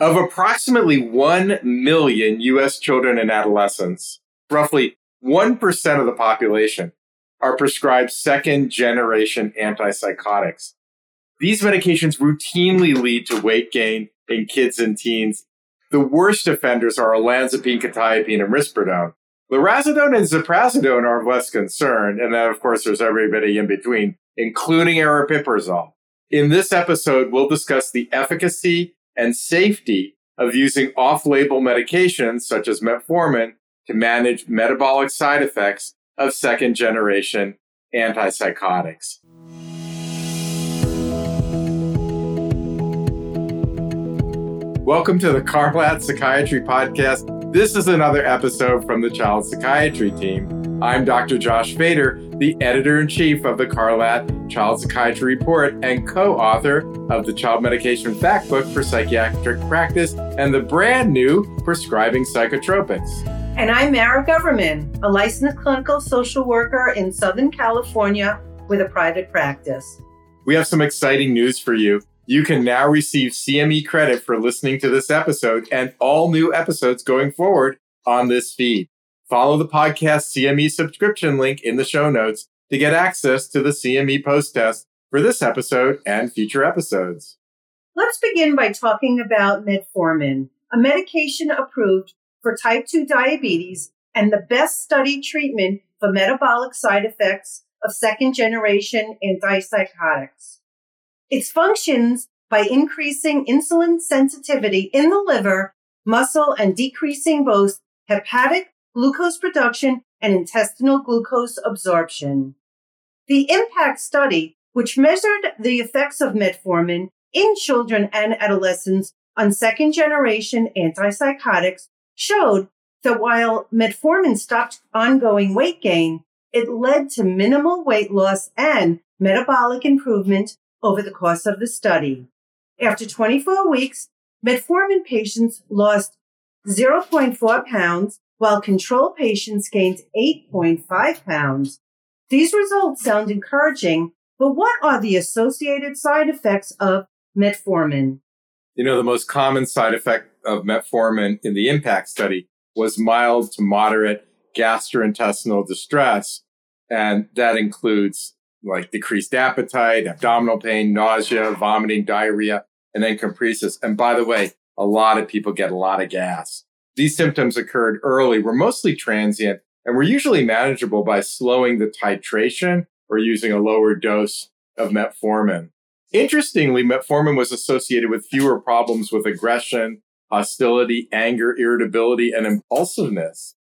Of approximately 1 million US children and adolescents, roughly 1% of the population are prescribed second generation antipsychotics. These medications routinely lead to weight gain in kids and teens. The worst offenders are olanzapine, quetiapine, and risperidone. Lurasidone and ziprasidone are less concerned, and then of course there's everybody in between, including aripiprazole. In this episode, we'll discuss the efficacy and safety of using off-label medications such as metformin to manage metabolic side effects of second generation antipsychotics. Welcome to the Carlat Psychiatry Podcast. This is another episode from the Child Psychiatry team. I'm Dr. Josh Feder, the editor in chief of the Carlat Child Psychiatry Report and co author of the Child Medication Factbook for Psychiatric Practice and the brand new Prescribing Psychotropics. And I'm Mara Goverman, a licensed clinical social worker in Southern California with a private practice. We have some exciting news for you. You can now receive CME credit for listening to this episode and all new episodes going forward on this feed. Follow the podcast CME subscription link in the show notes to get access to the CME post test for this episode and future episodes. Let's begin by talking about metformin, a medication approved for type 2 diabetes and the best studied treatment for metabolic side effects of second generation antipsychotics. It functions by increasing insulin sensitivity in the liver, muscle, and decreasing both hepatic glucose production, and intestinal glucose absorption. The IMPACT study, which measured the effects of metformin in children and adolescents on second generation antipsychotics, showed that while metformin stopped ongoing weight gain, it led to minimal weight loss and metabolic improvement over the course of the study. After 24 weeks, metformin patients lost 0.4 pounds while control patients gained 8.5 pounds. These results sound encouraging, but what are the associated side effects of metformin? You know, the most common side effect of metformin in the impact study was mild to moderate gastrointestinal distress. And that includes like decreased appetite, abdominal pain, nausea, vomiting, diarrhea, and then compresses. And by the way, a lot of people get a lot of gas. These symptoms occurred early, were mostly transient, and were usually manageable by slowing the titration or using a lower dose of metformin. Interestingly, metformin was associated with fewer problems with aggression, hostility, anger, irritability, and impulsiveness.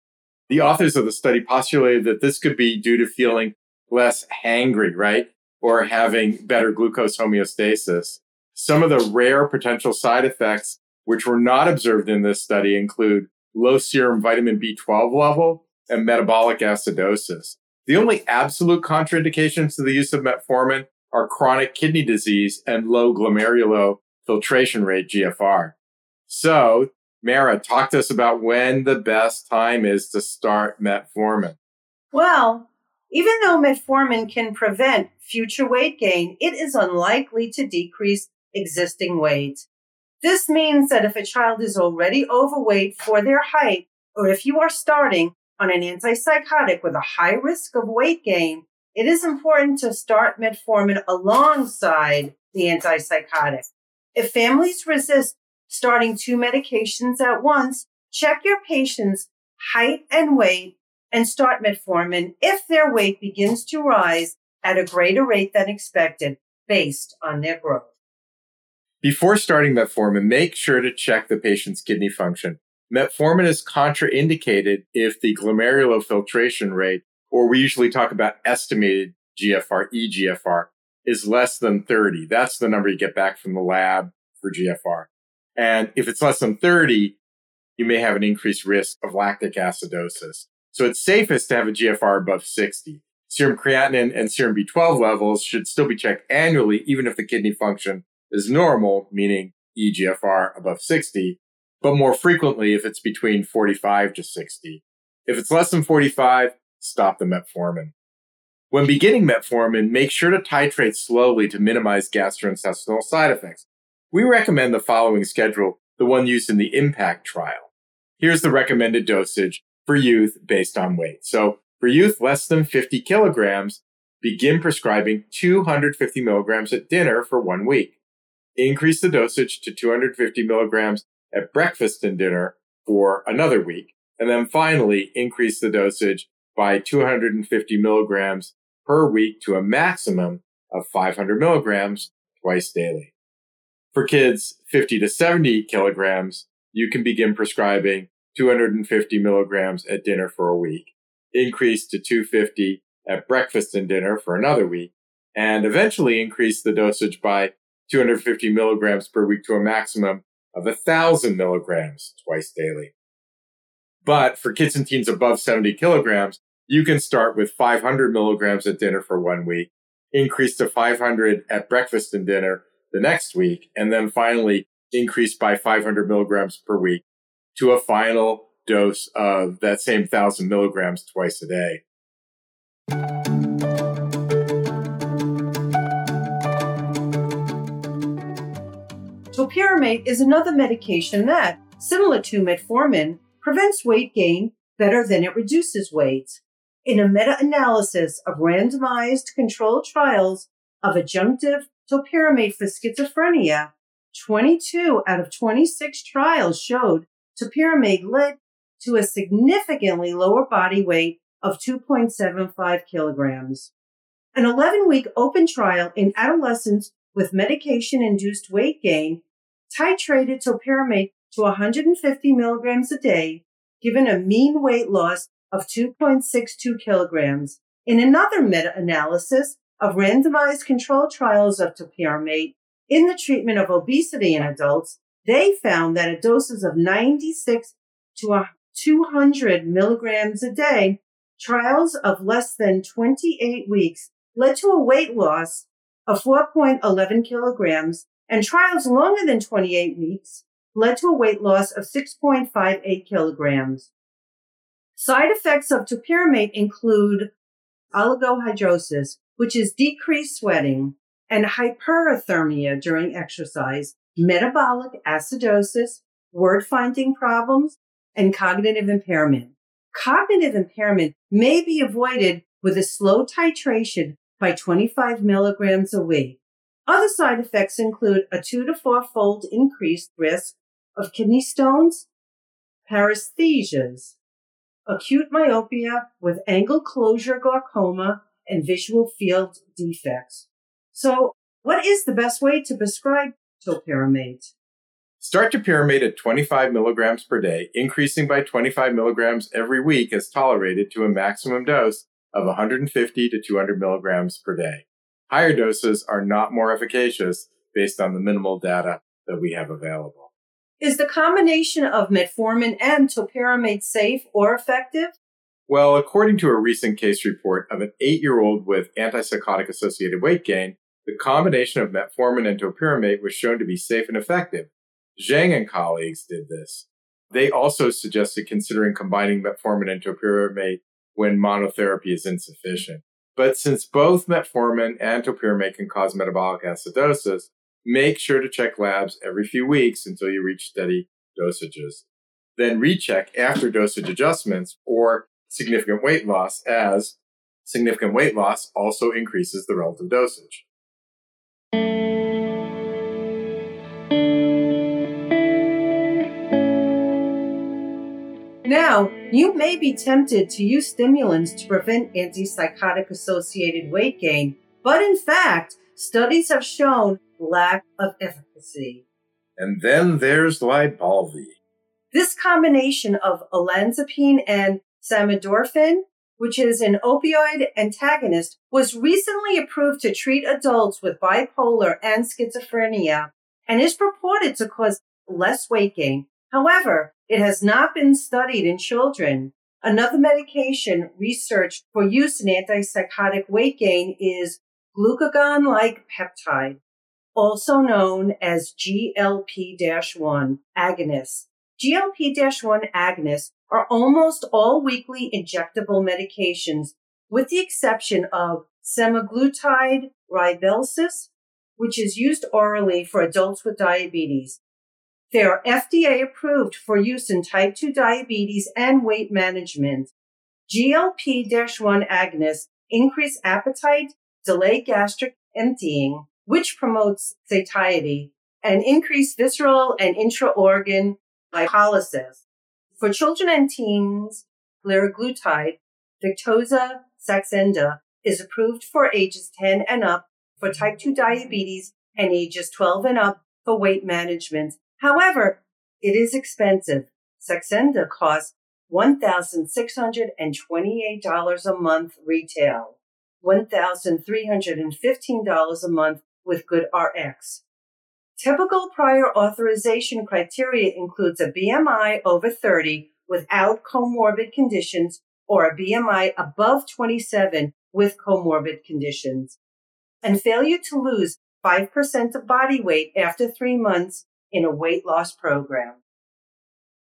The authors of the study postulated that this could be due to feeling less hangry, right? Or having better glucose homeostasis. Some of the rare potential side effects which were not observed in this study include low serum vitamin B12 level and metabolic acidosis. The only absolute contraindications to the use of metformin are chronic kidney disease and low glomerular filtration rate GFR. So, Mara, talk to us about when the best time is to start metformin. Well, even though metformin can prevent future weight gain, it is unlikely to decrease existing weight. This means that if a child is already overweight for their height, or if you are starting on an antipsychotic with a high risk of weight gain, it is important to start metformin alongside the antipsychotic. If families resist starting two medications at once, check your patient's height and weight and start metformin if their weight begins to rise at a greater rate than expected based on their growth. Before starting metformin, make sure to check the patient's kidney function. Metformin is contraindicated if the glomerular filtration rate, or we usually talk about estimated GFR, EGFR, is less than 30. That's the number you get back from the lab for GFR. And if it's less than 30, you may have an increased risk of lactic acidosis. So it's safest to have a GFR above 60. Serum creatinine and serum B12 levels should still be checked annually, even if the kidney function is normal, meaning EGFR above 60, but more frequently if it's between 45 to 60. If it's less than 45, stop the metformin. When beginning metformin, make sure to titrate slowly to minimize gastrointestinal side effects. We recommend the following schedule the one used in the IMPACT trial. Here's the recommended dosage for youth based on weight. So for youth less than 50 kilograms, begin prescribing 250 milligrams at dinner for one week. Increase the dosage to 250 milligrams at breakfast and dinner for another week. And then finally, increase the dosage by 250 milligrams per week to a maximum of 500 milligrams twice daily. For kids 50 to 70 kilograms, you can begin prescribing 250 milligrams at dinner for a week, increase to 250 at breakfast and dinner for another week, and eventually increase the dosage by 250 milligrams per week to a maximum of 1,000 milligrams twice daily. But for kids and teens above 70 kilograms, you can start with 500 milligrams at dinner for one week, increase to 500 at breakfast and dinner the next week, and then finally increase by 500 milligrams per week to a final dose of that same 1000 milligrams twice a day. Topiramate is another medication that, similar to metformin, prevents weight gain better than it reduces weight. In a meta analysis of randomized controlled trials of adjunctive topiramate for schizophrenia, 22 out of 26 trials showed topiramate led to a significantly lower body weight of 2.75 kilograms. An 11 week open trial in adolescents with medication induced weight gain titrated topiramate to 150 milligrams a day, given a mean weight loss of 2.62 kilograms. In another meta-analysis of randomized controlled trials of topiramate in the treatment of obesity in adults, they found that at doses of 96 to 200 milligrams a day, trials of less than 28 weeks led to a weight loss of 4.11 kilograms, and trials longer than 28 weeks led to a weight loss of 6.58 kilograms. Side effects of topiramate include oligohidrosis, which is decreased sweating, and hyperthermia during exercise, metabolic acidosis, word finding problems, and cognitive impairment. Cognitive impairment may be avoided with a slow titration by 25 milligrams a week. Other side effects include a two to four fold increased risk of kidney stones, paresthesias, acute myopia with angle closure glaucoma, and visual field defects. So, what is the best way to prescribe topiramate? Start topiramate at 25 milligrams per day, increasing by 25 milligrams every week as tolerated to a maximum dose of 150 to 200 milligrams per day. Higher doses are not more efficacious based on the minimal data that we have available. Is the combination of metformin and topiramate safe or effective? Well, according to a recent case report of an eight year old with antipsychotic associated weight gain, the combination of metformin and topiramate was shown to be safe and effective. Zhang and colleagues did this. They also suggested considering combining metformin and topiramate when monotherapy is insufficient. But since both metformin and topiramate can cause metabolic acidosis, make sure to check labs every few weeks until you reach steady dosages. Then recheck after dosage adjustments or significant weight loss as significant weight loss also increases the relative dosage. Now, you may be tempted to use stimulants to prevent antipsychotic associated weight gain, but in fact, studies have shown lack of efficacy. And then there's Lybalvi. This combination of olanzapine and samidorphan, which is an opioid antagonist, was recently approved to treat adults with bipolar and schizophrenia and is purported to cause less weight gain. However, it has not been studied in children. Another medication researched for use in antipsychotic weight gain is glucagon like peptide, also known as GLP 1 agonists. GLP 1 agonists are almost all weekly injectable medications, with the exception of semaglutide Rybelsus, which is used orally for adults with diabetes. They are FDA approved for use in type 2 diabetes and weight management. GLP 1 agonists increase appetite, delay gastric emptying, which promotes satiety, and increase visceral and intra-organ lipolysis. For children and teens, liraglutide, Victoza Saxenda is approved for ages 10 and up for type 2 diabetes and ages 12 and up for weight management. However, it is expensive. Saxenda costs $1,628 a month retail, $1,315 a month with GoodRx. Typical prior authorization criteria includes a BMI over 30 without comorbid conditions or a BMI above 27 with comorbid conditions, and failure to lose 5% of body weight after three months in a weight loss program.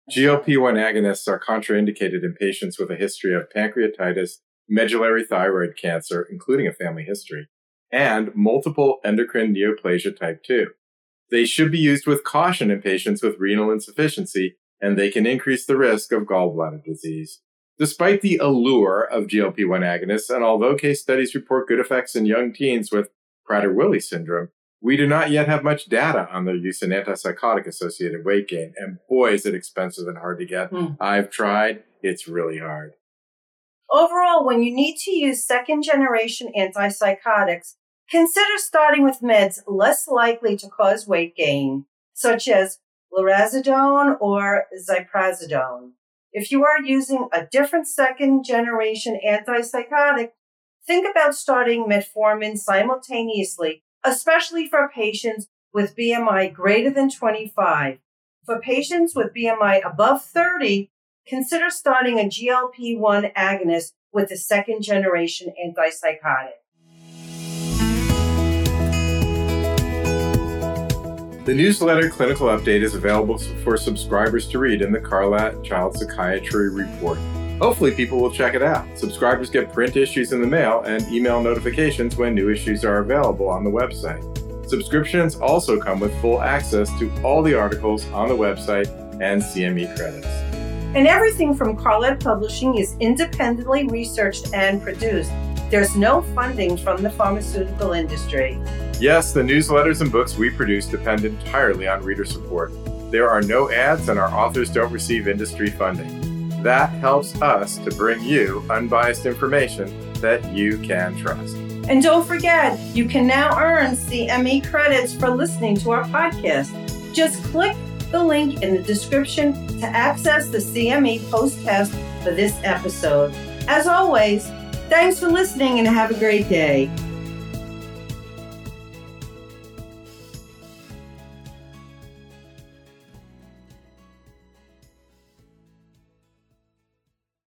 GLP 1 agonists are contraindicated in patients with a history of pancreatitis, medullary thyroid cancer, including a family history, and multiple endocrine neoplasia type 2. They should be used with caution in patients with renal insufficiency, and they can increase the risk of gallbladder disease. Despite the allure of GLP 1 agonists, and although case studies report good effects in young teens with Prader Willi syndrome, we do not yet have much data on their use in antipsychotic associated weight gain. And boy, is it expensive and hard to get. Mm. I've tried, it's really hard. Overall, when you need to use second generation antipsychotics, consider starting with meds less likely to cause weight gain, such as lurasidone or ziprasidone. If you are using a different second generation antipsychotic, think about starting metformin simultaneously especially for patients with BMI greater than 25. For patients with BMI above 30, consider starting a GLP 1 agonist with a second generation antipsychotic. The newsletter Clinical Update is available for subscribers to read in the Carlat Child Psychiatry Report. Hopefully, people will check it out. Subscribers get print issues in the mail and email notifications when new issues are available on the website. Subscriptions also come with full access to all the articles on the website and CME credits. And everything from Carlat Publishing is independently researched and produced. There's no funding from the pharmaceutical industry. Yes, the newsletters and books we produce depend entirely on reader support. There are no ads, and our authors don't receive industry funding. That helps us to bring you unbiased information that you can trust. And don't forget, you can now earn CME credits for listening to our podcast. Just click the link in the description to access the CME postcast for this episode. As always, thanks for listening and have a great day.